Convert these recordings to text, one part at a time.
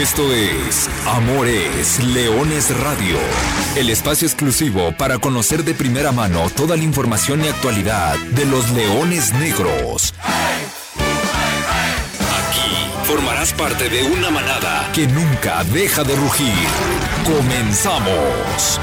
Esto es Amores Leones Radio, el espacio exclusivo para conocer de primera mano toda la información y actualidad de los leones negros. Aquí formarás parte de una manada que nunca deja de rugir. Comenzamos.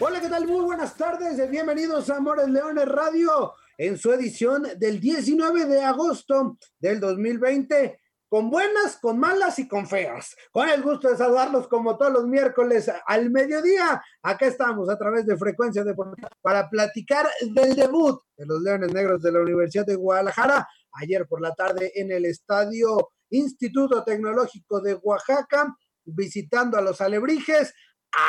Hola, ¿qué tal? Muy buenas tardes. Bienvenidos a Amores Leones Radio en su edición del 19 de agosto del 2020 con buenas, con malas y con feas. Con el gusto de saludarlos como todos los miércoles al mediodía. Acá estamos a través de Frecuencia Deportiva para platicar del debut de los Leones Negros de la Universidad de Guadalajara ayer por la tarde en el Estadio Instituto Tecnológico de Oaxaca, visitando a los Alebrijes.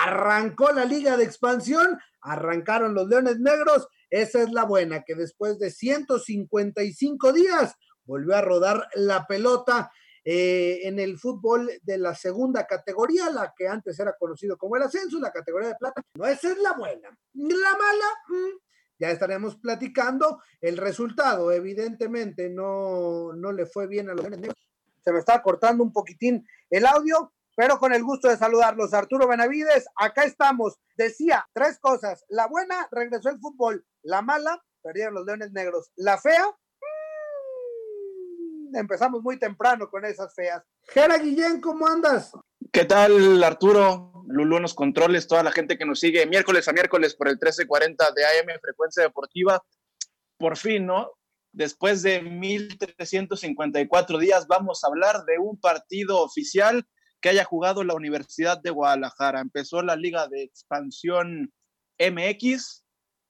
Arrancó la Liga de Expansión, arrancaron los Leones Negros. Esa es la buena, que después de 155 días volvió a rodar la pelota eh, en el fútbol de la segunda categoría, la que antes era conocido como el ascenso, la categoría de plata. No, esa es la buena. La mala, mm, ya estaremos platicando. El resultado, evidentemente, no, no le fue bien a los Se me está cortando un poquitín el audio, pero con el gusto de saludarlos. Arturo Benavides, acá estamos. Decía tres cosas. La buena, regresó el fútbol. La mala, perdieron los Leones Negros. La fea, empezamos muy temprano con esas feas. Jera Guillén, ¿cómo andas? ¿Qué tal, Arturo? Lulú nos controles, toda la gente que nos sigue miércoles a miércoles por el 1340 de AM, Frecuencia Deportiva. Por fin, ¿no? Después de 1354 días, vamos a hablar de un partido oficial que haya jugado la Universidad de Guadalajara. Empezó la Liga de Expansión MX,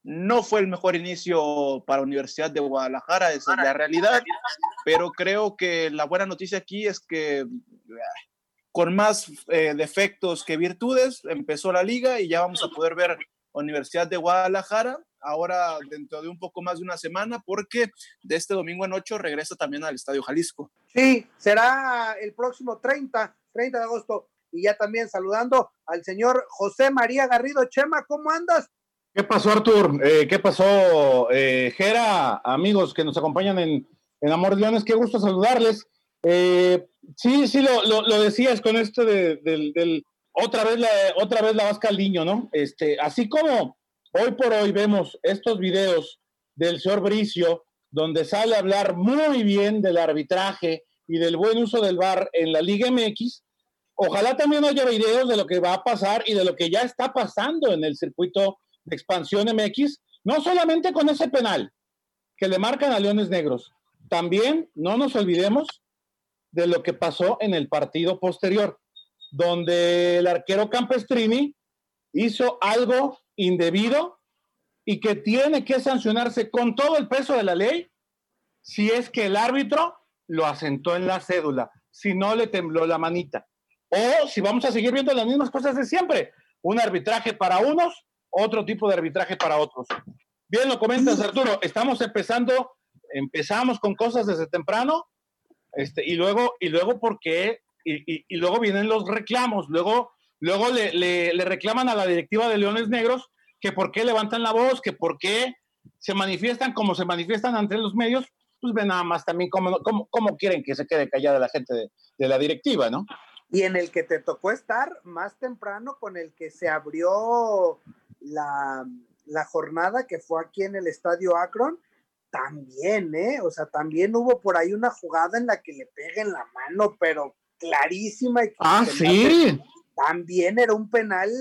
no fue el mejor inicio para la Universidad de Guadalajara, esa es la realidad, pero creo que la buena noticia aquí es que con más eh, defectos que virtudes empezó la liga y ya vamos a poder ver Universidad de Guadalajara ahora dentro de un poco más de una semana porque de este domingo en 8 regresa también al Estadio Jalisco. Sí, será el próximo 30, 30 de agosto. Y ya también saludando al señor José María Garrido Chema, ¿cómo andas? ¿Qué pasó, Artur? Eh, ¿Qué pasó, eh, Jera? Amigos que nos acompañan en, en Amor de Leones, qué gusto saludarles. Eh, sí, sí, lo, lo, decías con esto de, del, otra vez la, otra vez la vasca al niño, ¿no? Este, así como hoy por hoy vemos estos videos del señor Bricio, donde sale a hablar muy bien del arbitraje y del buen uso del VAR en la Liga MX, ojalá también haya videos de lo que va a pasar y de lo que ya está pasando en el circuito de expansión MX, no solamente con ese penal que le marcan a Leones Negros, también no nos olvidemos de lo que pasó en el partido posterior, donde el arquero Campestrini hizo algo indebido y que tiene que sancionarse con todo el peso de la ley si es que el árbitro lo asentó en la cédula, si no le tembló la manita. O si vamos a seguir viendo las mismas cosas de siempre, un arbitraje para unos otro tipo de arbitraje para otros. Bien lo comentas, Arturo, estamos empezando, empezamos con cosas desde temprano, este, y luego, y luego porque, y, y, luego vienen los reclamos, luego, luego le, le, reclaman a la directiva de Leones Negros que por qué levantan la voz, que por qué se manifiestan como se manifiestan ante los medios, pues ven nada más también cómo, cómo, cómo quieren que se quede callada la gente de, de la directiva, ¿no? Y en el que te tocó estar más temprano, con el que se abrió la, jornada que fue aquí en el estadio Akron, también, ¿eh? O sea, también hubo por ahí una jugada en la que le peguen la mano, pero clarísima. Y ah, sí. También era un penal,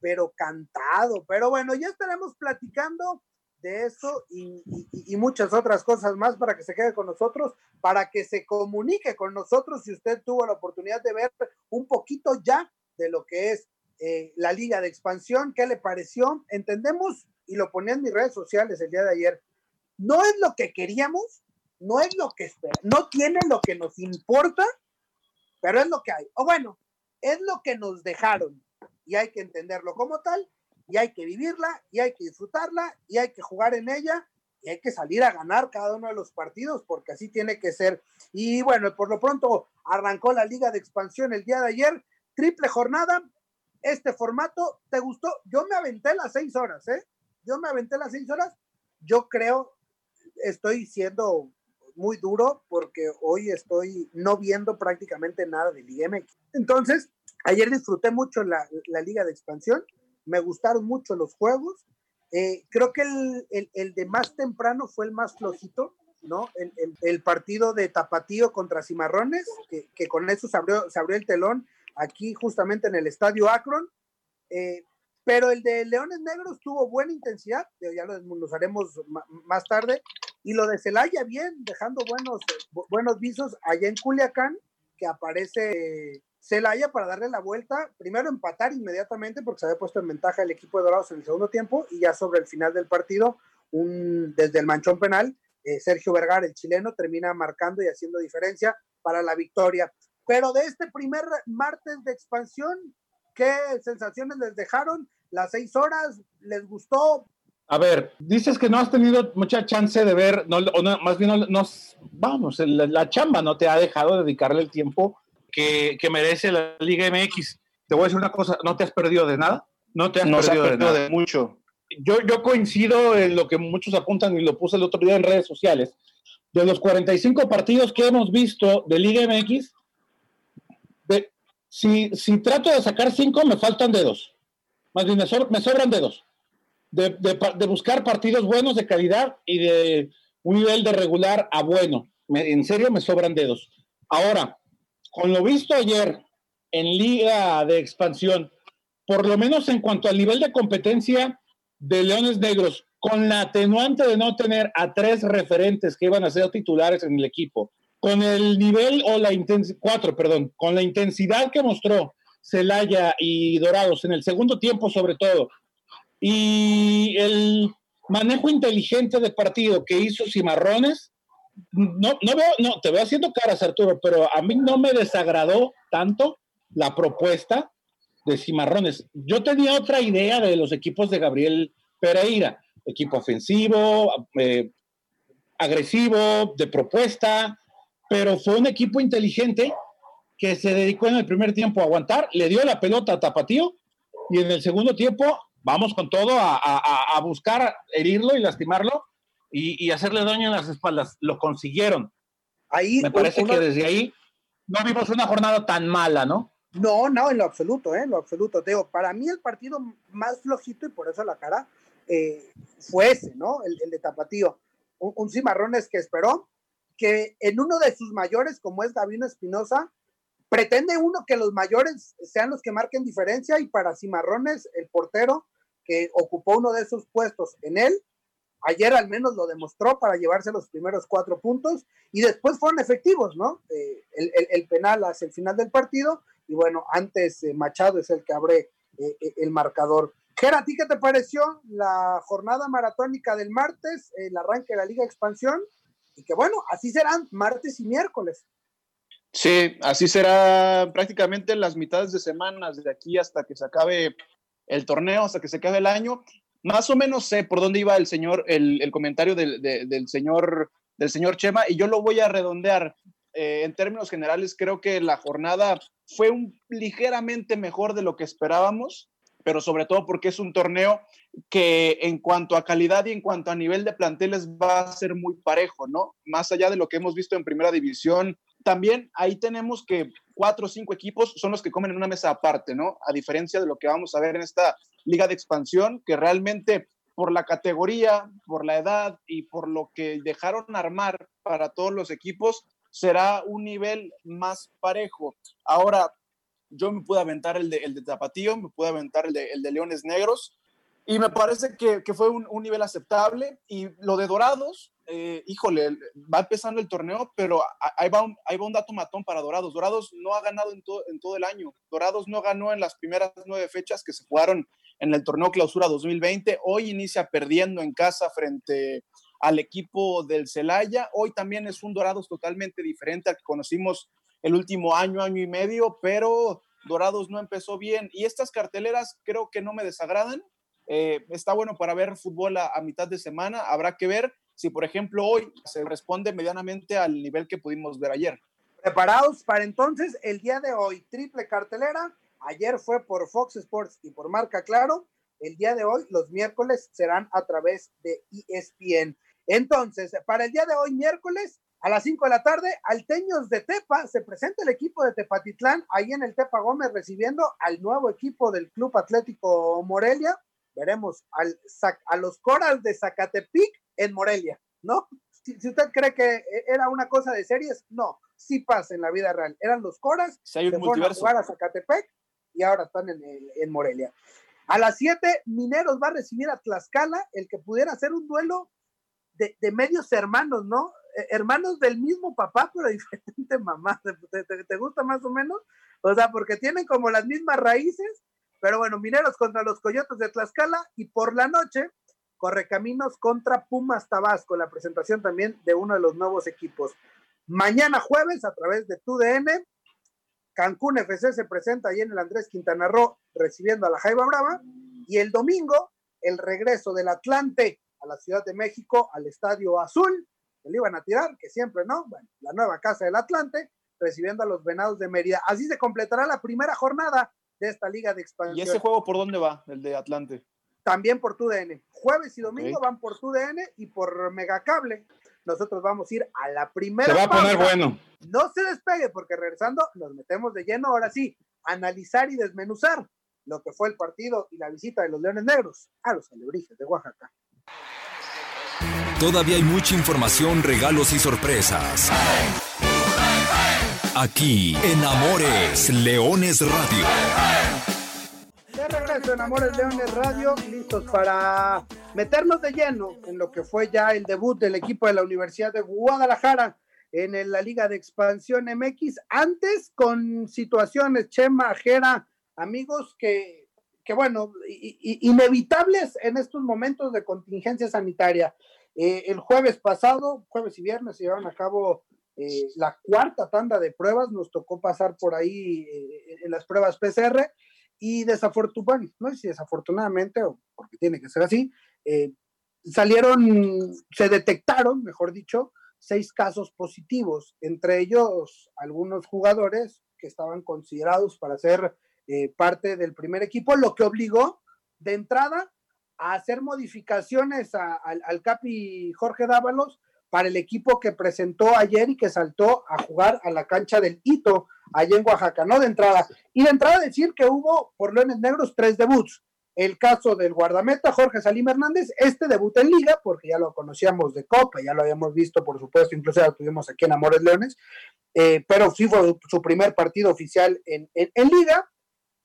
pero cantado. Pero bueno, ya estaremos platicando de eso y, y, muchas otras cosas más para que se quede con nosotros, para que se comunique con nosotros si usted tuvo la oportunidad de ver un poquito ya de lo que es eh, la liga de expansión, ¿qué le pareció? Entendemos, y lo ponía en mis redes sociales el día de ayer, no es lo que queríamos, no es lo que esperamos, no tiene lo que nos importa, pero es lo que hay. O bueno, es lo que nos dejaron y hay que entenderlo como tal y hay que vivirla y hay que disfrutarla y hay que jugar en ella y hay que salir a ganar cada uno de los partidos porque así tiene que ser. Y bueno, por lo pronto arrancó la liga de expansión el día de ayer, triple jornada, este formato. ¿Te gustó? Yo me aventé las seis horas, ¿eh? Yo me aventé las seis horas. Yo creo, estoy siendo muy duro porque hoy estoy no viendo prácticamente nada de Liga MX. Entonces, ayer disfruté mucho la, la Liga de Expansión, me gustaron mucho los juegos. Eh, creo que el, el, el, de más temprano fue el más flojito, ¿no? El, el partido de Tapatío contra Cimarrones, que, que, con eso se abrió, se abrió el telón aquí justamente en el estadio Akron. Eh, pero el de Leones Negros tuvo buena intensidad, ya lo desmenuzaremos más tarde, y lo de Celaya bien, dejando buenos, buenos visos allá en Culiacán, que aparece Celaya para darle la vuelta, primero empatar inmediatamente porque se había puesto en ventaja el equipo de Dorados en el segundo tiempo y ya sobre el final del partido, un, desde el manchón penal, eh, Sergio Vergara, el chileno, termina marcando y haciendo diferencia para la victoria. Pero de este primer martes de expansión, ¿qué sensaciones les dejaron? Las seis horas, ¿les gustó? A ver, dices que no has tenido mucha chance de ver, no, o no, más bien no, vamos, la, la, chamba no te ha dejado dedicarle el tiempo que, que, merece la Liga MX. Te voy a decir una cosa, no te has perdido de nada, no te has no perdido, perdido de, de, mucho. Yo, yo coincido en lo que muchos apuntan y lo puse el otro día en redes sociales. De los 45 partidos que hemos visto de Liga MX, si, si trato de sacar cinco, me faltan dedos. Más bien, me, me sobran dedos. De, de, de, buscar partidos buenos de calidad y de un nivel de regular a bueno. En serio, me sobran dedos. Ahora, con lo visto ayer en Liga de Expansión, por lo menos en cuanto al nivel de competencia de Leones Negros, con la atenuante de no tener a tres referentes que iban a ser titulares en el equipo, con el nivel o la intensidad, cuatro, perdón, con la intensidad que mostró Celaya y Dorados en el segundo tiempo sobre todo, y el manejo inteligente de partido que hizo Cimarrones, no, no no, te veo haciendo caras, Arturo, pero a mí no me desagradó tanto la propuesta de Cimarrones. Yo tenía otra idea de los equipos de Gabriel Pereira, equipo ofensivo, eh, agresivo, de propuesta, pero fue un equipo inteligente que se dedicó en el primer tiempo a aguantar, le dio la pelota a Tapatío y en el segundo tiempo vamos con todo a, a, a buscar herirlo y lastimarlo y, y, hacerle daño en las espaldas. Lo consiguieron. Ahí, Me parece una... que desde ahí no vimos una jornada tan mala, ¿no? No, no, en lo absoluto, ¿eh? en lo absoluto. Teo, para mí el partido más flojito y por eso la cara eh, fue ese, ¿no? El, el de Tapatío. Un, un, Cimarrones que esperó que en uno de sus mayores, como es Gavino Espinosa, pretende uno que los mayores sean los que marquen diferencia y para Cimarrones, el portero que ocupó uno de esos puestos en él, ayer al menos lo demostró para llevarse los primeros cuatro puntos y después fueron efectivos, ¿no? Eh, el, el, penal hacia el final del partido y bueno, antes eh, Machado es el que abre eh, el marcador. Gera, ¿a ti qué te pareció la jornada maratónica del martes, el arranque de la Liga Expansión? Y que bueno, así serán martes y miércoles. Sí, así será prácticamente las mitades de semanas, de aquí hasta que se acabe el torneo, hasta que se acabe el año. Más o menos sé por dónde iba el señor, el, el comentario del, de, del, señor, del señor Chema, y yo lo voy a redondear. Eh, en términos generales, creo que la jornada fue un, ligeramente mejor de lo que esperábamos, pero sobre todo porque es un torneo que en cuanto a calidad y en cuanto a nivel de planteles va a ser muy parejo, ¿no? Más allá de lo que hemos visto en primera división, también ahí tenemos que cuatro o cinco equipos son los que comen en una mesa aparte, ¿no? A diferencia de lo que vamos a ver en esta liga de expansión, que realmente por la categoría, por la edad y por lo que dejaron armar para todos los equipos, será un nivel más parejo. Ahora, yo me pude aventar el de, el de Tapatío, me pude aventar el de, el de Leones Negros, y me parece que, que fue un, un, nivel aceptable. Y lo de Dorados, eh, híjole, va empezando el torneo, pero ahí va, un, ahí va un dato matón para Dorados. Dorados no ha ganado en, to, en todo el año. Dorados no ganó en las primeras nueve fechas que se jugaron en el torneo Clausura 2020. Hoy inicia perdiendo en casa frente al equipo del Celaya. Hoy también es un Dorados totalmente diferente al que conocimos el último año, año y medio, pero Dorados no empezó bien. Y estas carteleras creo que no me desagradan. Eh, está bueno para ver fútbol a, a, mitad de semana. Habrá que ver si, por ejemplo, hoy se responde medianamente al nivel que pudimos ver ayer. Preparados para entonces el día de hoy, triple cartelera. Ayer fue por Fox Sports y por Marca Claro. El día de hoy, los miércoles, serán a través de ESPN. Entonces, para el día de hoy, miércoles, A las 5 de la tarde, Alteños de Tepa, se presenta el equipo de Tepatitlán ahí en el Tepa Gómez recibiendo al nuevo equipo del Club Atlético Morelia. Veremos al, a los Coras de Zacatepic en Morelia, ¿no? Si, usted cree que era una cosa de series, no, sí pasa en la vida real. Eran los Coras, se fueron a jugar a Zacatepec y ahora están en, en Morelia. A las 7, Mineros va a recibir a Tlaxcala, el que pudiera ser un duelo de, de medios hermanos, ¿no? Eh, hermanos del mismo papá, pero diferente mamá. ¿Te, gusta más o menos? O sea, porque tienen como las mismas raíces, pero bueno, Mineros contra los Coyotes de Tlaxcala y por la noche, Correcaminos contra Pumas Tabasco, la presentación también de uno de los nuevos equipos. Mañana jueves, a través de TUDN, Cancún FC se presenta ahí en el Andrés Quintana Roo recibiendo a la Jaiba Brava y el domingo el regreso del Atlante a la Ciudad de México al Estadio Azul le iban a tirar, que siempre no, bueno, la nueva casa del Atlante, recibiendo a los Venados de Mérida. Así se completará la primera jornada de esta liga de expansión. ¿Y ese juego por dónde va, el de Atlante? También por TUDN. Jueves y domingo van por TUDN y por Megacable. Nosotros vamos a ir a la primera. Se va a poner bueno. No se despegue porque regresando nos metemos de lleno ahora sí, analizar y desmenuzar lo que fue el partido y la visita de los Leones Negros a los Alebrijes de Oaxaca. Todavía hay mucha información, regalos y sorpresas. Aquí en Amores Leones Radio. De regreso en Amores Leones Radio, listos para meternos de lleno en lo que fue ya el debut del equipo de la Universidad de Guadalajara en la Liga de Expansión MX. Antes con situaciones, Chema, Jera, amigos que, que bueno, inevitables en estos momentos de contingencia sanitaria. Eh, el jueves pasado, jueves y viernes, se llevaron a cabo eh, la cuarta tanda de pruebas. Nos tocó pasar por ahí eh, en las pruebas PCR y desafortunadamente, no sé si desafortunadamente o porque tiene que ser así, salieron, se detectaron, mejor dicho, seis casos positivos, entre ellos algunos jugadores que estaban considerados para ser parte del primer equipo, lo que obligó de entrada a hacer modificaciones al Capi Jorge Dávalos para el equipo que presentó ayer y que saltó a jugar a la cancha del Hito, allá en Oaxaca, ¿no? De entrada. Y de entrada decir que hubo por Leones Negros tres debuts. El caso del guardameta Jorge Salim Hernández, este debut en Liga, porque ya lo conocíamos de Copa, ya lo habíamos visto, por supuesto, incluso ya lo tuvimos aquí en Amores Leones, eh, pero sí fue su primer partido oficial en, en Liga.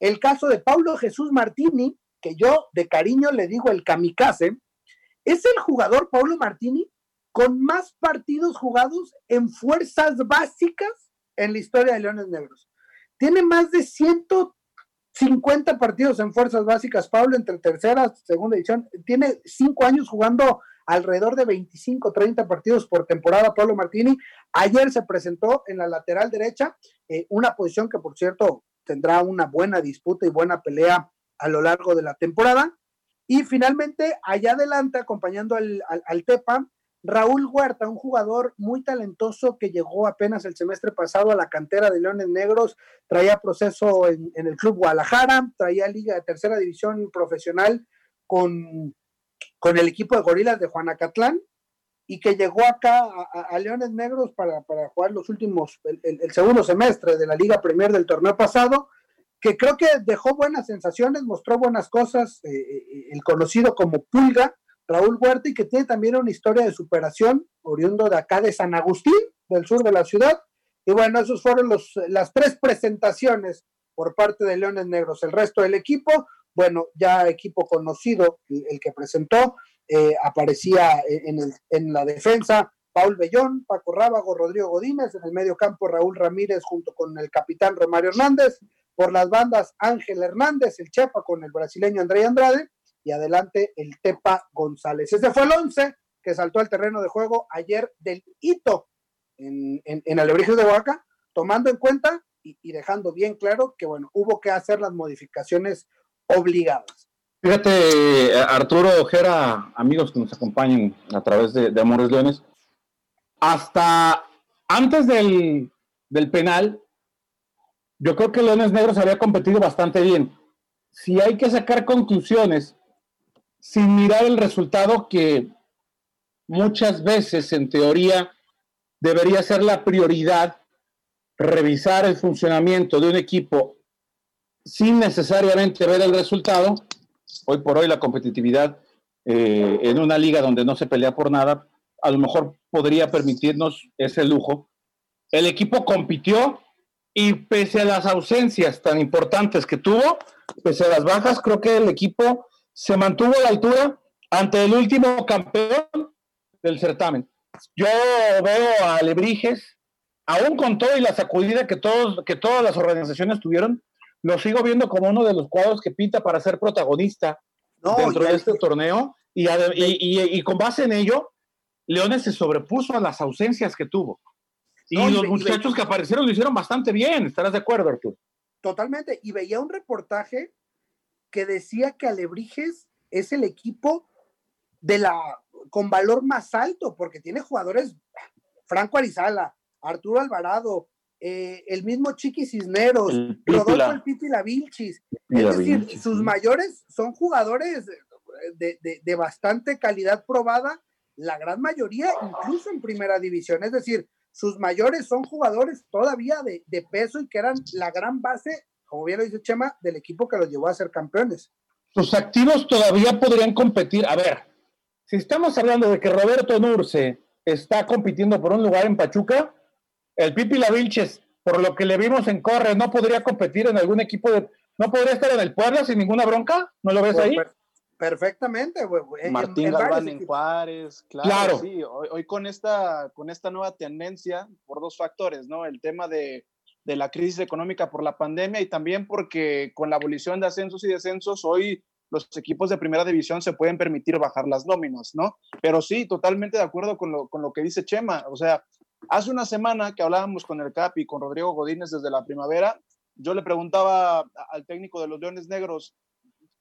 El caso de Paulo Jesús Martini, que yo de cariño le digo el kamikaze, es el jugador Paulo Martini con más partidos jugados en fuerzas básicas en la historia de Leones Negros. Tiene más de 150 partidos en fuerzas básicas, Pablo, entre tercera, segunda edición. Tiene cinco años jugando alrededor de 25, 30 partidos por temporada, Pablo Martini. Ayer se presentó en la lateral derecha, eh, una posición que, por cierto, tendrá una buena disputa y buena pelea a lo largo de la temporada. Y finalmente, allá adelante, acompañando al, Tepa, Raúl Huerta, un jugador muy talentoso que llegó apenas el semestre pasado a la cantera de Leones Negros, traía proceso en, el Club Guadalajara, traía liga de tercera división profesional con, con el equipo de Gorilas de Juanacatlán y que llegó acá a, Leones Negros para, jugar los últimos, el, segundo semestre de la Liga Premier del torneo pasado que creo que dejó buenas sensaciones, mostró buenas cosas, eh, eh, el conocido como Pulga, Raúl Huerta, y que tiene también una historia de superación, oriundo de acá de San Agustín, del sur de la ciudad. Y bueno, esos fueron los, las tres presentaciones por parte de Leones Negros. El resto del equipo, bueno, ya equipo conocido, el, que presentó, eh, aparecía en, el, en la defensa Paul Bellón, Paco Rábago, Rodrigo Godínez, en el medio campo Raúl Ramírez junto con el capitán Romario Hernández, por las bandas Ángel Hernández, el Chepa con el brasileño André Andrade y adelante el Tepa González. Ese fue el 11 que saltó al terreno de juego ayer del hito en, en, Alebrijes de Oaxaca, tomando en cuenta y, dejando bien claro que, bueno, hubo que hacer las modificaciones obligadas. Fíjate, Arturo Ojera, amigos que nos acompañan a través de, Amores Leones, hasta antes del, del penal, yo creo que Leones Negros había competido bastante bien. Si hay que sacar conclusiones sin mirar el resultado que muchas veces en teoría debería ser la prioridad revisar el funcionamiento de un equipo sin necesariamente ver el resultado. Hoy por hoy la competitividad eh, en una liga donde no se pelea por nada, a lo mejor podría permitirnos ese lujo. El equipo compitió y pese a las ausencias tan importantes que tuvo, pese a las bajas, creo que el equipo se mantuvo a la altura ante el último campeón del certamen. Yo veo a Alebrijes, aún con todo y la sacudida que, todos, que todas las organizaciones tuvieron, lo sigo viendo como uno de los cuadros que pinta para ser protagonista dentro de este torneo y, y, con base en ello, Leones se sobrepuso a las ausencias que tuvo. Y los muchachos que aparecieron lo hicieron bastante bien, ¿estarás de acuerdo, Arturo? Totalmente. Y veía un reportaje que decía que Alebrijes es el equipo de la con valor más alto, porque tiene jugadores, Franco Arizala, Arturo Alvarado, eh, el mismo Chiqui Cisneros, Rodolfo el Piti Lavilchis. Es decir, sus mayores son jugadores de, de, bastante calidad probada, la gran mayoría incluso en primera división. Es decir, sus mayores son jugadores todavía de, de peso y que eran la gran base, como bien lo dice Chema, del equipo que los llevó a ser campeones. Sus activos todavía podrían competir. A ver, si estamos hablando de que Roberto Nurce está compitiendo por un lugar en Pachuca, el Pipi Lavilches, por lo que le vimos en Corre, no podría competir en algún equipo de. ¿No podría estar en el Puebla sin ninguna bronca? ¿No lo ves ahí? Perfectamente, güey. Martín en, Galván en Juárez, claro. Sí, hoy, con, esta, con esta nueva tendencia, por dos factores, ¿no? El tema de, de, la crisis económica por la pandemia y también porque con la abolición de ascensos y descensos, hoy los equipos de primera división se pueden permitir bajar las nóminas, ¿no? Pero sí, totalmente de acuerdo con lo, con lo que dice Chema. O sea, hace una semana que hablábamos con el CAP y con Rodrigo Godínez desde la primavera, yo le preguntaba al técnico de los Leones Negros,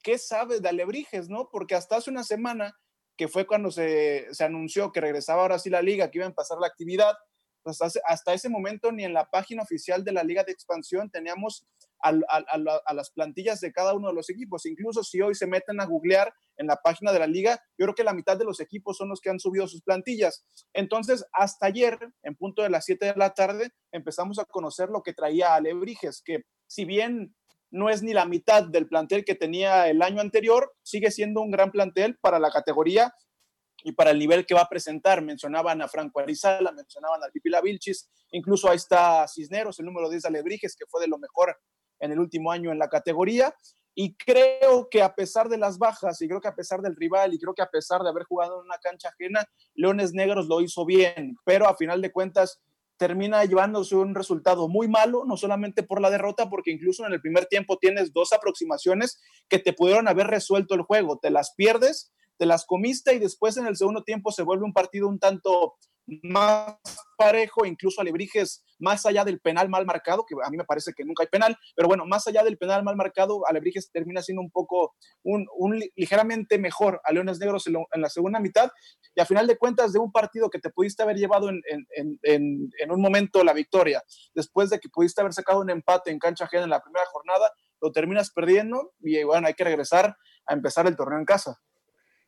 ¿qué sabe de Alebrijes, no? Porque hasta hace una semana, que fue cuando se, se anunció que regresaba ahora sí la liga, que iba a empezar la actividad, pues hasta, ese momento ni en la página oficial de la Liga de Expansión teníamos a, a, las plantillas de cada uno de los equipos. Incluso si hoy se meten a googlear en la página de la liga, yo creo que la mitad de los equipos son los que han subido sus plantillas. Entonces, hasta ayer, en punto de las 7 de la tarde, empezamos a conocer lo que traía Alebrijes, que si bien no es ni la mitad del plantel que tenía el año anterior, sigue siendo un gran plantel para la categoría y para el nivel que va a presentar. Mencionaban a Franco Arizala, mencionaban a Pipila Vilchis, incluso ahí está Cisneros, el número 10 de Alebrijes, que fue de lo mejor en el último año en la categoría. Y creo que a pesar de las bajas, y creo que a pesar del rival, y creo que a pesar de haber jugado en una cancha ajena, Leones Negros lo hizo bien, pero a final de cuentas termina llevándose un resultado muy malo, no solamente por la derrota, porque incluso en el primer tiempo tienes dos aproximaciones que te pudieron haber resuelto el juego, te las pierdes, te las comiste y después en el segundo tiempo se vuelve un partido un tanto más parejo, incluso Alebrijes, más allá del penal mal marcado, que a mí me parece que nunca hay penal, pero bueno, más allá del penal mal marcado, Alebrijes termina siendo un poco, un, ligeramente mejor a Leones Negros en, la segunda mitad, y a final de cuentas de un partido que te pudiste haber llevado en, en, un momento la victoria, después de que pudiste haber sacado un empate en cancha ajena en la primera jornada, lo terminas perdiendo y bueno, hay que regresar a empezar el torneo en casa.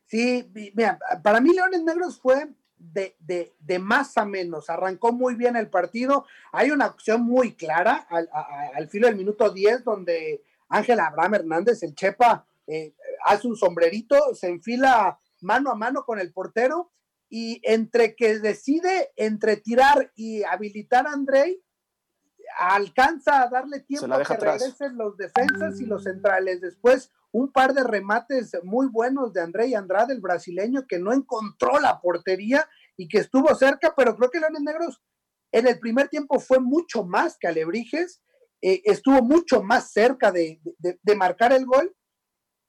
Sí, mira, para mí Leones Negros fue de, de, de, más a menos. Arrancó muy bien el partido. Hay una acción muy clara al, al filo del minuto 10 donde Ángel Abraham Hernández, el Chepa, eh, hace un sombrerito, se enfila mano a mano con el portero y entre que decide entre tirar y habilitar a Andrei, alcanza a darle tiempo a que regresen los defensas y los centrales. Después un par de remates muy buenos de André Andrade, el brasileño, que no encontró la portería y que estuvo cerca, pero creo que Leones Negros en el primer tiempo fue mucho más que Alebrijes, eh, estuvo mucho más cerca de, marcar el gol.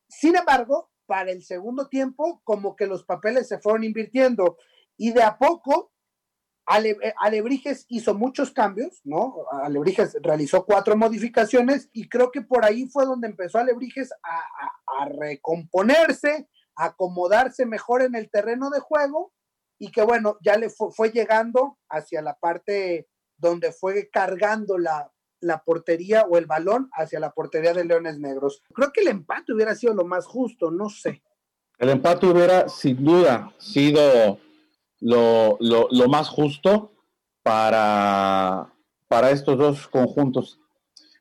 Sin embargo, para el segundo tiempo, como que los papeles se fueron invirtiendo y de a poco eh, Alebrijes hizo muchos cambios, ¿no? Alebrijes realizó cuatro modificaciones y creo que por ahí fue donde empezó Alebrijes a, recomponerse, a acomodarse mejor en el terreno de juego y que bueno, ya le fue, llegando hacia la parte donde fue cargando la, la portería o el balón hacia la portería de Leones Negros. Creo que el empate hubiera sido lo más justo, no sé. El empate hubiera sin duda sido lo, lo, más justo. para, para estos dos conjuntos.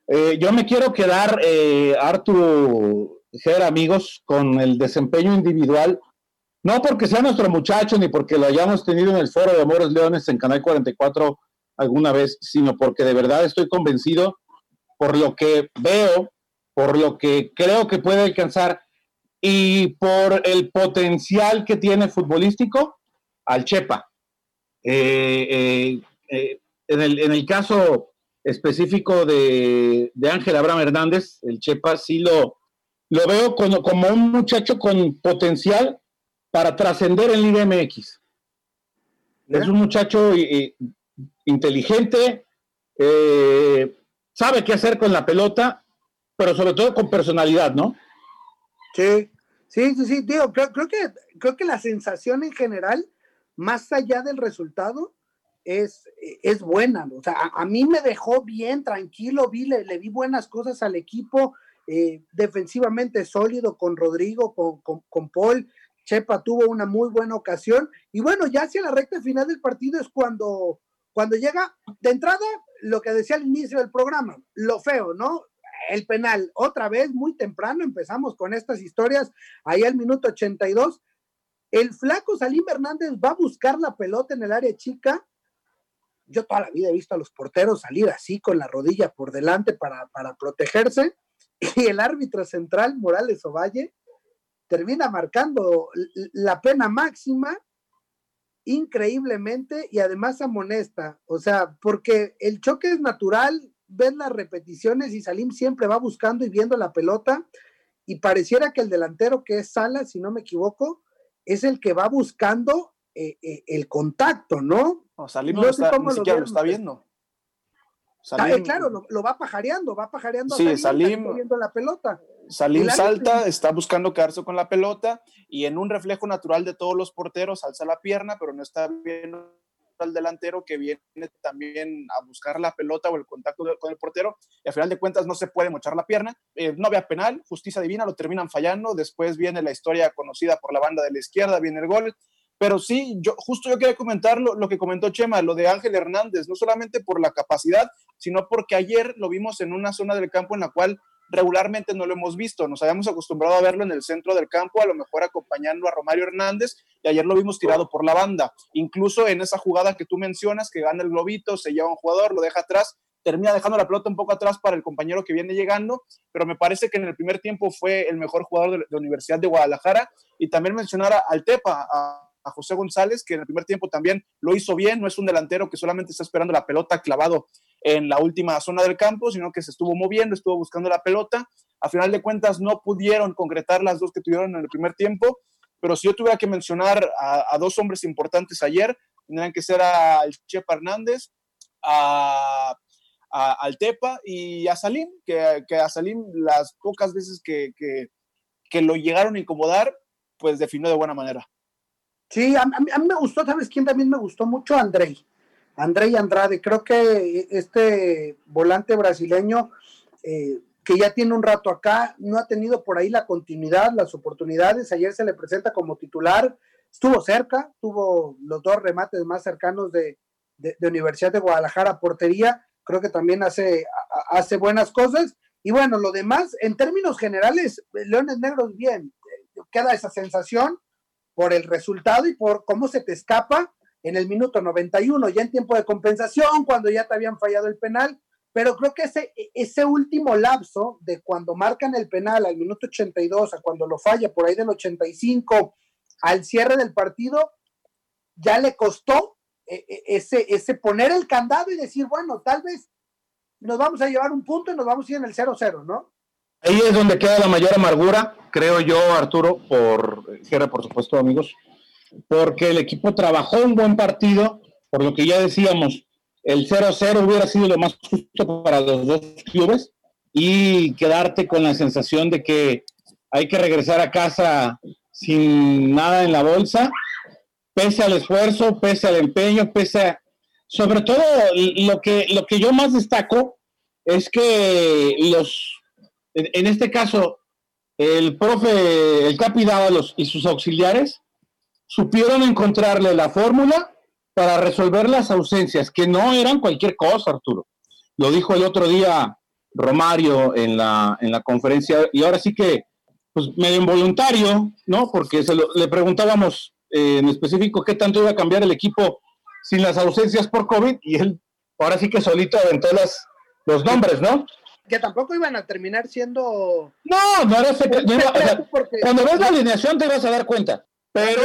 Eh, yo me quiero quedar, eh, Arturo, ser amigos, con el desempeño individual, no porque sea nuestro muchacho ni porque lo hayamos tenido en el foro de Amores Leones en Canal 44 alguna vez, sino porque de verdad estoy convencido por lo que veo, por lo que creo que puede alcanzar y por el potencial que tiene futbolístico al Chepa. Eh, en, el, en el caso específico de, Ángel Abraham Hernández, el Chepa, sí lo, lo veo como, un muchacho con potencial para trascender en Liga MX. Es un muchacho inteligente, eh, sabe qué hacer con la pelota, pero sobre todo con personalidad, ¿no? Sí, sí, sí, sí, creo, creo, que, creo que la sensación en general, más allá del resultado, es, es buena. O sea, a, mí me dejó bien, tranquilo, vi, le, vi buenas cosas al equipo, eh, defensivamente sólido con Rodrigo, con, con, Paul. Chepa tuvo una muy buena ocasión. Y bueno, ya hacia la recta final del partido es cuando, cuando llega, de entrada, lo que decía al inicio del programa, lo feo, ¿no? El penal, otra vez, muy temprano, empezamos con estas historias, ahí al minuto 82. El flaco Salim Hernández va a buscar la pelota en el área chica. Yo toda la vida he visto a los porteros salir así con la rodilla por delante para, protegerse. Y el árbitro central, Morales Ovalle, termina marcando la pena máxima increíblemente y además amonesta, o sea, porque el choque es natural, ves las repeticiones y Salim siempre va buscando y viendo la pelota. Y pareciera que el delantero que es Sala, si no me equivoco, es el que va buscando eh, eh, el contacto, ¿no? No, Salim no, está, ni siquiera lo, está viendo. Salim, claro, lo, va pajareando, va pajareando sí, Salim, viendo la pelota. Salim salta, está buscando quedarse con la pelota y en un reflejo natural de todos los porteros alza la pierna, pero no está viendo al delantero que viene también a buscar la pelota o el contacto con el portero y al final de cuentas no se puede mochar la pierna. Eh, no había penal, justicia divina, lo terminan fallando. Después viene la historia conocida por la banda de la izquierda, viene el gol pero sí, yo justo yo quería comentar lo, que comentó Chema, lo de Ángel Hernández, no solamente por la capacidad, sino porque ayer lo vimos en una zona del campo en la cual regularmente no lo hemos visto. Nos habíamos acostumbrado a verlo en el centro del campo, a lo mejor acompañando a Romario Hernández, y ayer lo vimos tirado por la banda. Incluso en esa jugada que tú mencionas, que gana el globito, se lleva un jugador, lo deja atrás, termina dejando la pelota un poco atrás para el compañero que viene llegando, pero me parece que en el primer tiempo fue el mejor jugador de la Universidad de Guadalajara. Y también mencionar al Tepa, a a José González, que en el primer tiempo también lo hizo bien, no es un delantero que solamente está esperando la pelota clavado en la última zona del campo, sino que se estuvo moviendo, estuvo buscando la pelota. A final de cuentas no pudieron concretar las dos que tuvieron en el primer tiempo, pero si yo tuviera que mencionar a, dos hombres importantes ayer, tendrían que ser al Chepa Hernández, a, al Tepa y a Salim, que, a Salim las pocas veces que, que, que lo llegaron a incomodar, pues definió de buena manera. Sí, a, mí, me gustó, ¿sabes quién también me gustó mucho? Andrei. Andrei Andrade. Creo que este volante brasileño, eh, que ya tiene un rato acá, no ha tenido por ahí la continuidad, las oportunidades. Ayer se le presenta como titular, estuvo cerca, tuvo los dos remates más cercanos de, Universidad de Guadalajara, portería. Creo que también hace, hace buenas cosas. Y bueno, lo demás, en términos generales, Leones Negros bien, queda esa sensación por el resultado y por cómo se te escapa en el minuto 91, ya en tiempo de compensación, cuando ya te habían fallado el penal, pero creo que ese, ese último lapso de cuando marcan el penal al minuto 82 a cuando lo falla por ahí del 85 al cierre del partido, ya le costó eh, eh, ese, ese poner el candado y decir, bueno, tal vez nos vamos a llevar un punto y nos vamos a ir en el 0-0, ¿no? Ahí es donde queda la mayor amargura, creo yo, Arturo, por Gera, por supuesto, amigos, porque el equipo trabajó un buen partido, por lo que ya decíamos, el 0-0 hubiera sido lo más justo para los dos clubes y quedarte con la sensación de que hay que regresar a casa sin nada en la bolsa, pese al esfuerzo, pese al empeño, pese a... Sobre todo, lo que, lo que yo más destaco es que los en, este caso, el profe, el Capi Dávalos y sus auxiliares supieron encontrarle la fórmula para resolver las ausencias, que no eran cualquier cosa, Arturo. Lo dijo el otro día Romario en la, en la conferencia, y ahora sí que, pues medio involuntario, ¿no? Porque se le preguntábamos eh, en específico qué tanto iba a cambiar el equipo sin las ausencias por COVID, y él ahora sí que solito aventó las, los nombres, ¿no? Que tampoco iban a terminar siendo. No, no era ese, Cuando ves la alineación te vas a dar cuenta. Pero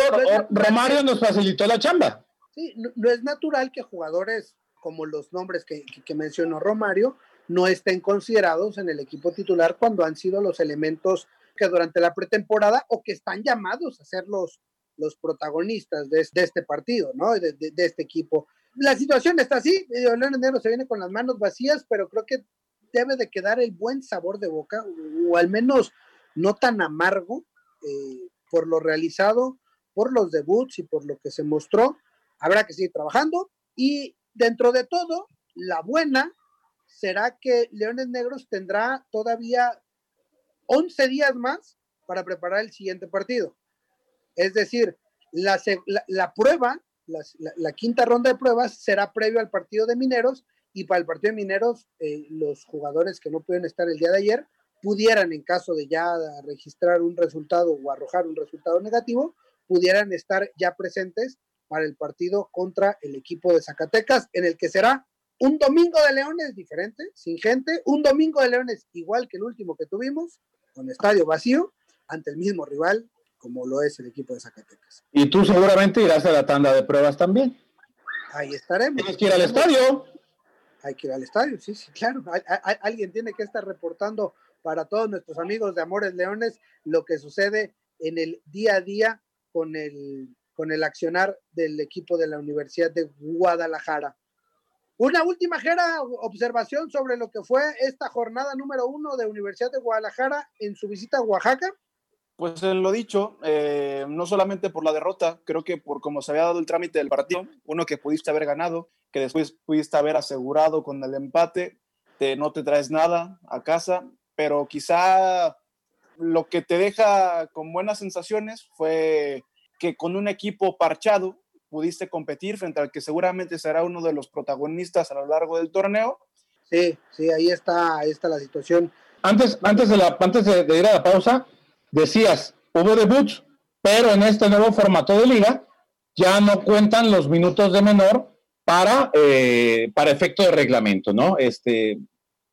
Romario nos facilitó la chamba. Sí, no, es natural que jugadores como los nombres que, que, mencionó Romario no estén considerados en el equipo titular cuando han sido los elementos que durante la pretemporada o que están llamados a ser los, los protagonistas de, este partido, ¿no? De, de, este equipo. La situación está así, León Negro se viene con las manos vacías, pero creo que debe de quedar el buen sabor de boca, o, al menos no tan amargo eh, por lo realizado, por los debuts y por lo que se mostró. Habrá que seguir trabajando y dentro de todo, la buena será que Leones Negros tendrá todavía 11 días más para preparar el siguiente partido. Es decir, la, prueba, la, quinta ronda de pruebas será previo al partido de Mineros y para el partido de Mineros, eh, los jugadores que no pueden estar el día de ayer pudieran, en caso de ya registrar un resultado o arrojar un resultado negativo, pudieran estar ya presentes para el partido contra el equipo de Zacatecas, en el que será un domingo de Leones diferente, sin gente, un domingo de Leones igual que el último que tuvimos, con estadio vacío, ante el mismo rival, como lo es el equipo de Zacatecas. Y tú seguramente irás a la tanda de pruebas también. Ahí estaremos. Tienes que ir al estadio. Hay que ir al estadio, sí, sí, claro. alguien tiene que estar reportando para todos nuestros amigos de Amores Leones lo que sucede en el día a día con el, con el accionar del equipo de la Universidad de Guadalajara. Una última Jera, observación sobre lo que fue esta jornada número uno de Universidad de Guadalajara en su visita a Oaxaca. Pues en lo dicho, eh, no solamente por la derrota, creo que por cómo se había dado el trámite del partido, uno que pudiste haber ganado, que después pudiste haber asegurado con el empate, te, no te traes nada a casa, pero quizá lo que te deja con buenas sensaciones fue que con un equipo parchado pudiste competir frente al que seguramente será uno de los protagonistas a lo largo del torneo. Sí, sí, ahí está, ahí está la situación. Antes, antes, de, la, antes de, ir a la pausa, decías, hubo debuts, pero en este nuevo formato de liga ya no cuentan los minutos de menor para, eh, para efecto de reglamento, ¿no? Este,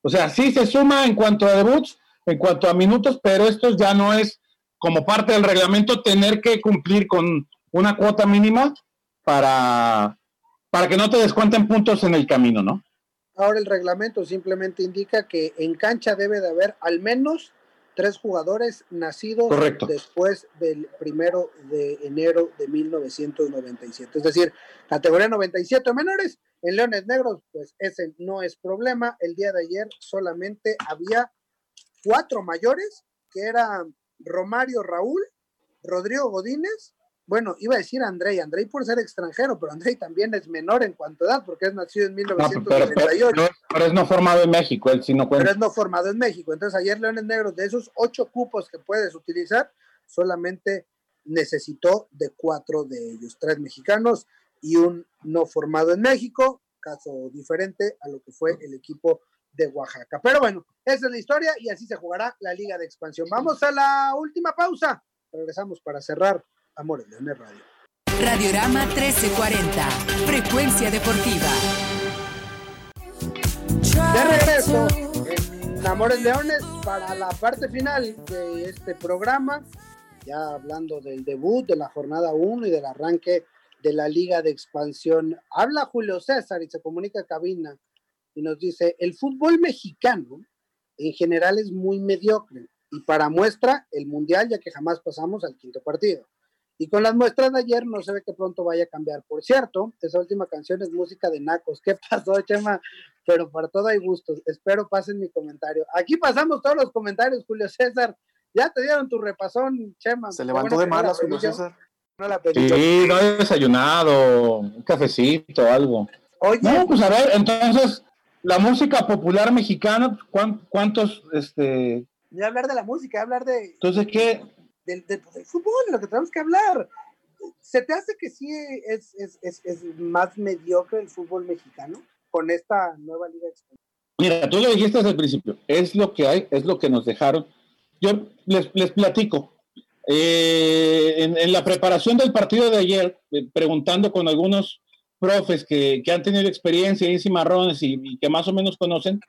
o sea, sí se suma en cuanto a debuts, en cuanto a minutos, pero esto ya no es como parte del reglamento tener que cumplir con una cuota mínima para, para que no te descuenten puntos en el camino, ¿no? Ahora el reglamento simplemente indica que en cancha debe de haber al menos tres jugadores nacidos después del primero de enero de 1997. Es decir, categoría 97 o menores. En Leones Negros, pues ese no es problema. El día de ayer solamente había cuatro mayores, que eran Romario Raúl, Rodrigo Godínez, bueno, iba a decir Andrei, Andrei por ser extranjero, pero Andrei también es menor en cuanto a edad, porque es nacido en 1998. pero, es no formado en México, él sí no cuenta. Pero es no formado en México. Entonces, ayer Leones Negros, de esos ocho cupos que puedes utilizar, solamente necesitó de cuatro de ellos, tres mexicanos y un no formado en México, caso diferente a lo que fue el equipo de Oaxaca. Pero bueno, esa es la historia y así se jugará la Liga de Expansión. Vamos a la última pausa. Regresamos para cerrar Amores Leones Radio. Radiorama 1340, frecuencia deportiva. De regreso en Amores Leones para la parte final de este programa, ya hablando del debut de la jornada 1 y del arranque de la Liga de Expansión. Habla Julio César y se comunica a cabina y nos dice, el fútbol mexicano en general es muy mediocre y para muestra el mundial ya que jamás pasamos al quinto partido. Y con las muestras de ayer no se ve que pronto vaya a cambiar. Por cierto, esa última canción es música de Nacos. ¿Qué pasó, Chema? Pero para todo hay gustos. Espero pasen mi comentario. Aquí pasamos todos los comentarios, Julio César. Ya te dieron tu repasón, Chema. Se levantó de malas, Julio César. No la sí, no he desayunado, un cafecito, algo. Oye, no, pues a ver, entonces, la música popular mexicana, ¿cuántos, este... Ni hablar de la música, hablar de... Entonces, ¿qué? Del, fútbol, de lo que tenemos que hablar. ¿Se te hace que sí es, es, es, es más mediocre el fútbol mexicano con esta nueva liga? Mira, tú lo dijiste desde el principio, es lo que hay, es lo que nos dejaron. Yo les, les platico. Eh, en, en, la preparación del partido de ayer, eh, preguntando con algunos profes que, que han tenido experiencia en cimarrones y, y, que más o menos conocen,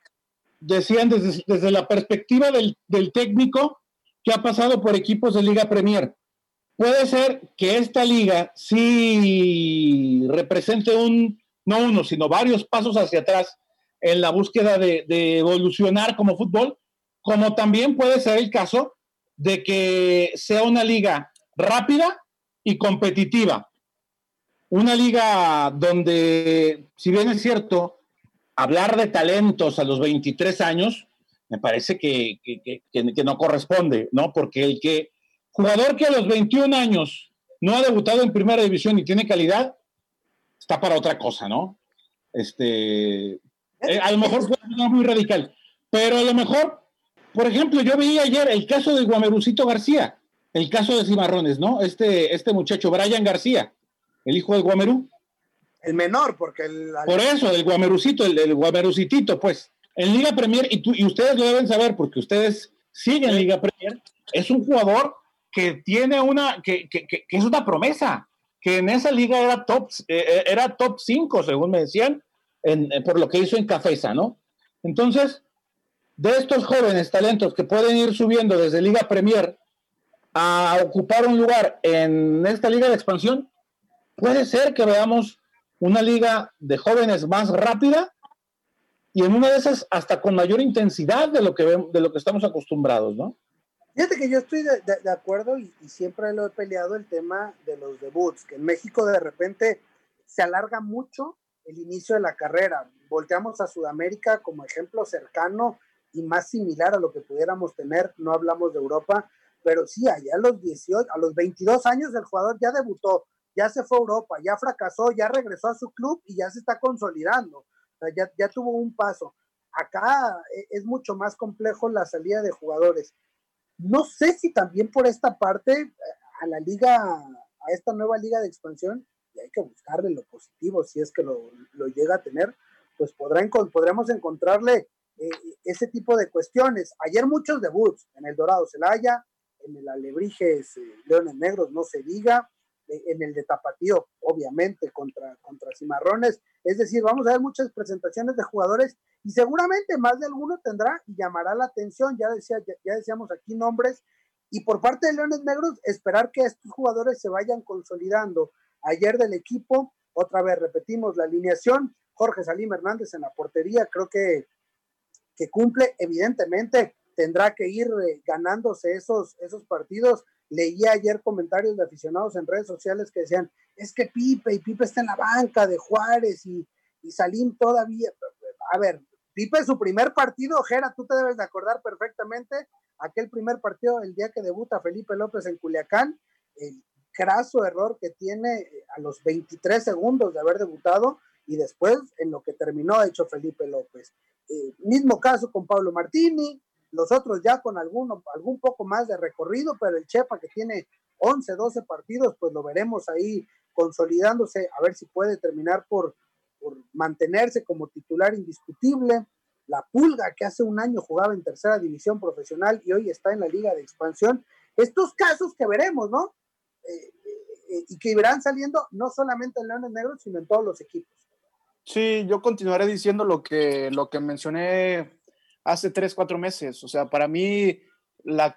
decían desde, desde la perspectiva del, del, técnico que ha pasado por equipos de Liga Premier. Puede ser que esta liga sí represente un, no uno, sino varios pasos hacia atrás en la búsqueda de, de evolucionar como fútbol, como también puede ser el caso de que sea una liga rápida y competitiva. Una liga donde, si bien es cierto, hablar de talentos a los 23 años, me parece que, que, que, que, no corresponde, ¿no? Porque el que jugador que a los 21 años no ha debutado en primera división y tiene calidad, está para otra cosa, ¿no? Este, eh, a lo mejor fue muy radical, pero a lo mejor, por ejemplo, yo vi ayer el caso de Guamerucito García, el caso de Cimarrones, ¿no? Este, este muchacho, Brian García, el hijo del Guamerú. El menor, porque el... Por eso, el Guamerucito, el, el Guamerucitito, pues. En Liga Premier, y, tú, y ustedes lo deben saber porque ustedes siguen Liga Premier, es un jugador que tiene una, que, que, que, es una promesa, que en esa liga era top, eh, era top 5, según me decían, en, por lo que hizo en Cafesa, ¿no? Entonces, de estos jóvenes talentos que pueden ir subiendo desde Liga Premier a ocupar un lugar en esta liga de expansión, puede ser que veamos una liga de jóvenes más rápida y en una de esas hasta con mayor intensidad de lo que, de lo que estamos acostumbrados, ¿no? Fíjate que yo estoy de, acuerdo y, siempre lo he peleado el tema de los debuts, que en México de repente se alarga mucho el inicio de la carrera. Volteamos a Sudamérica como ejemplo cercano y más similar a lo que pudiéramos tener, no hablamos de Europa, pero sí, allá a los 18, a los 22 años el jugador ya debutó, ya se fue a Europa, ya fracasó, ya regresó a su club y ya se está consolidando, ya, ya tuvo un paso. Acá eh, es mucho más complejo la salida de jugadores. No sé si también por esta parte eh, a la liga, a esta nueva liga de expansión, y hay que buscarle lo positivo, si es que lo, lo llega a tener, pues podrá, podremos encontrarle eh, ese tipo de cuestiones. Ayer muchos debuts en el Dorado Celaya, en el Alebrijes Leones Negros, no se diga, en el de Tapatío, obviamente, contra, contra Cimarrones. Es decir, vamos a ver muchas presentaciones de jugadores y seguramente más de alguno tendrá y llamará la atención. Ya, decía, ya, ya decíamos aquí nombres. Y por parte de Leones Negros, esperar que estos jugadores se vayan consolidando. Ayer del equipo, otra vez repetimos la alineación, Jorge Salim Hernández en la portería, creo que, que cumple, evidentemente tendrá que ir eh, ganándose esos, esos partidos. Leía ayer comentarios de aficionados en redes sociales que decían, es que Pipe y Pipe está en la banca de Juárez y, y Salim todavía. A ver, Pipe su primer partido, Jera, tú te debes de acordar perfectamente, aquel primer partido el día que debuta Felipe López en Culiacán, el craso error que tiene eh, a los 23 segundos de haber debutado y después en lo que terminó hecho Felipe López. Eh, mismo caso con Pablo Martini, los otros ya con alguno, algún poco más de recorrido, pero el Chepa que tiene 11, 12 partidos, pues lo veremos ahí consolidándose, a ver si puede terminar por, por mantenerse como titular indiscutible. La Pulga, que hace un año jugaba en tercera división profesional y hoy está en la liga de expansión. Estos casos que veremos, ¿no? Eh, eh, y que irán saliendo no solamente en Leones Negros, sino en todos los equipos. Sí, yo continuaré diciendo lo que, lo que mencioné hace tres, cuatro meses. O sea, para mí, la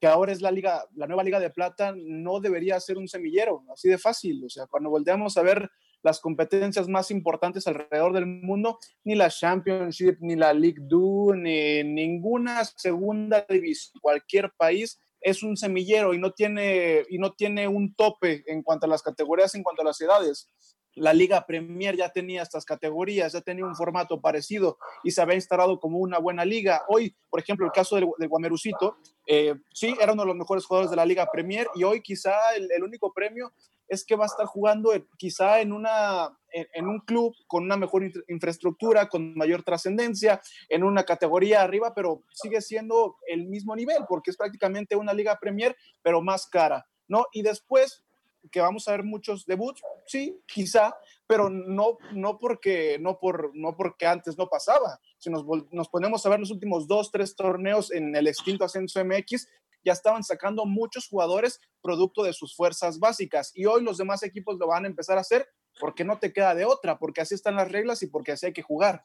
que ahora es la liga, la nueva liga de plata, no debería ser un semillero, así de fácil. O sea, cuando volteamos a ver las competencias más importantes alrededor del mundo, ni la Championship, ni la League 2, ni ninguna segunda división, cualquier país es un semillero y no tiene y no tiene un tope en cuanto a las categorías, en cuanto a las edades la Liga Premier ya tenía estas categorías, ya tenía un formato parecido y se había instalado como una buena liga. Hoy, por ejemplo, el caso del, del Guamerucito, eh, sí, era uno de los mejores jugadores de la Liga Premier y hoy quizá el, único premio es que va a estar jugando quizá en, una, en, un club con una mejor infraestructura, con mayor trascendencia, en una categoría arriba, pero sigue siendo el mismo nivel porque es prácticamente una Liga Premier, pero más cara, ¿no? Y después que vamos a ver muchos debuts, sí, quizá, pero no, no, porque, no, por, no porque antes no pasaba. Si nos, nos ponemos a ver los últimos dos, tres torneos en el extinto Ascenso MX, ya estaban sacando muchos jugadores producto de sus fuerzas básicas y hoy los demás equipos lo van a empezar a hacer porque no te queda de otra, porque así están las reglas y porque así hay que jugar.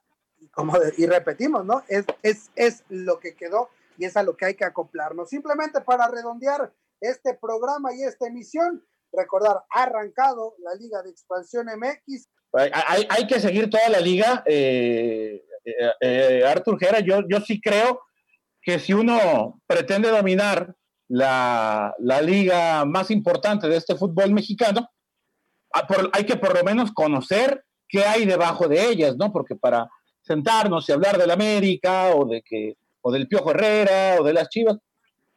Como y repetimos, ¿no? Es, es, es lo que quedó y es a lo que hay que acoplarnos. Simplemente para redondear este programa y esta emisión, recordar, ha arrancado la Liga de Expansión MX. Hay, hay que seguir toda la liga. Eh, eh, eh, Artur Gera, yo, yo sí creo que si uno pretende dominar la, la liga más importante de este fútbol mexicano, hay que por lo menos conocer qué hay debajo de ellas, ¿no? Porque para sentarnos y hablar del América o de que o del Piojo Herrera o de las Chivas,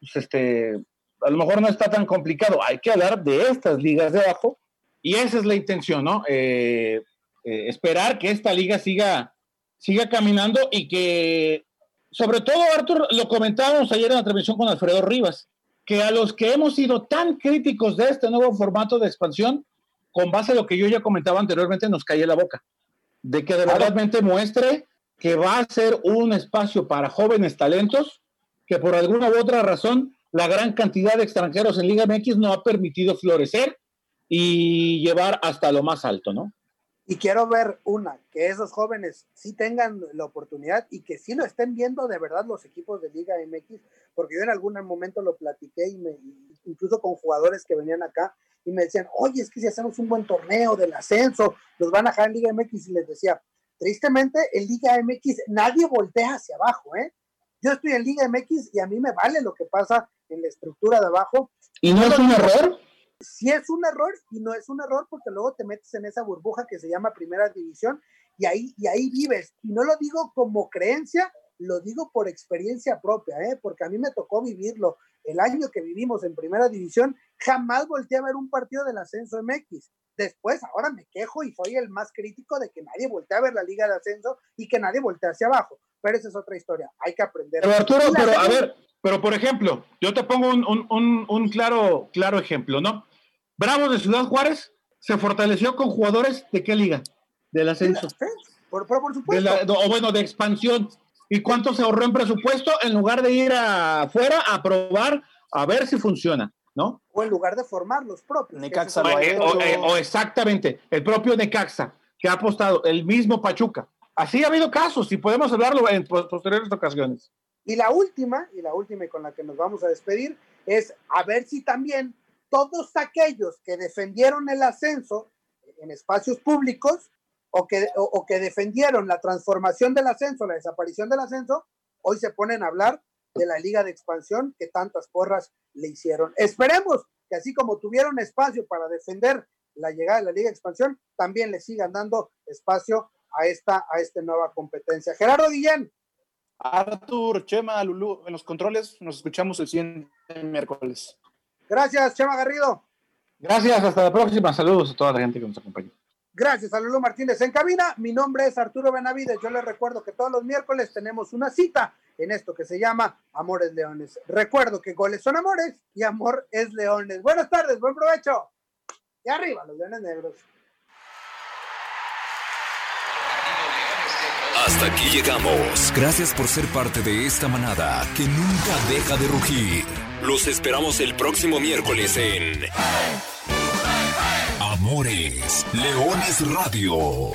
pues este, a lo mejor no está tan complicado. Hay que hablar de estas ligas de abajo y esa es la intención, ¿no? Eh, eh, esperar que esta liga siga, siga caminando y que, sobre todo, Arthur, lo comentábamos ayer en la transmisión con Alfredo Rivas, que a los que hemos sido tan críticos de este nuevo formato de expansión, con base a lo que yo ya comentaba anteriormente, nos cae la boca. De que de verdad muestre que va a ser un espacio para jóvenes talentos que por alguna u otra razón la gran cantidad de extranjeros en Liga MX no ha permitido florecer y llevar hasta lo más alto, ¿no? Y quiero ver una, que esos jóvenes sí tengan la oportunidad y que sí lo estén viendo de verdad los equipos de Liga MX, porque yo en algún momento lo platiqué y me, incluso con jugadores que venían acá y me decían, oye, es que si hacemos un buen torneo del ascenso, los van a dejar en Liga MX y les decía, tristemente en Liga MX nadie voltea hacia abajo, ¿eh? Yo estoy en Liga MX y a mí me vale lo que pasa en la estructura de abajo. ¿Y no es un error? Sí es un error y no es un error porque luego te metes en esa burbuja que se llama Primera División y ahí, y ahí vives. Y no lo digo como creencia, lo digo por experiencia propia, ¿eh? porque a mí me tocó vivirlo. El año que vivimos en Primera División, jamás volteé a ver un partido del Ascenso MX. Después, ahora me quejo y soy el más crítico de que nadie voltea a ver la Liga de Ascenso y que nadie voltea hacia abajo. Pero esa es otra historia. Hay que aprender. Pero Arturo, pero a ver, pero por ejemplo, yo te pongo un, claro, claro ejemplo, ¿no? Bravos de Ciudad Juárez se fortaleció con jugadores de qué liga? Del ascenso. Por, por, supuesto. o bueno, de expansión. ¿Y cuánto se ahorró en presupuesto en lugar de ir afuera a probar a ver si funciona? ¿No? O en lugar de formar los propios. Necaxa eh, o, exactamente, el propio Necaxa, que ha apostado, el mismo Pachuca. Así ha habido casos y podemos hablarlo en posteriores ocasiones. Y la última, y la última con la que nos vamos a despedir, es a ver si también todos aquellos que defendieron el ascenso en espacios públicos o que, o, que defendieron la transformación del ascenso, la desaparición del ascenso, hoy se ponen a hablar de la liga de expansión que tantas porras le hicieron. Esperemos que así como tuvieron espacio para defender la llegada de la liga de expansión, también le sigan dando espacio a esta, a esta nueva competencia. Gerardo Guillén, Artur, Chema, Lulú, en los controles. Nos escuchamos el siguiente miércoles. Gracias, Chema Garrido. Gracias, hasta la próxima. Saludos a toda la gente que nos acompaña. Gracias a Lulú Martínez en cabina. Mi nombre es Arturo Benavides. Yo les recuerdo que todos los miércoles tenemos una cita en esto que se llama Amores Leones. Recuerdo que goles son amores y amor es leones. Buenas tardes, buen provecho. Y arriba, los leones negros. Hasta aquí llegamos. Gracias por ser parte de esta manada que nunca deja de rugir. Los esperamos el próximo miércoles en Amores Leones Radio.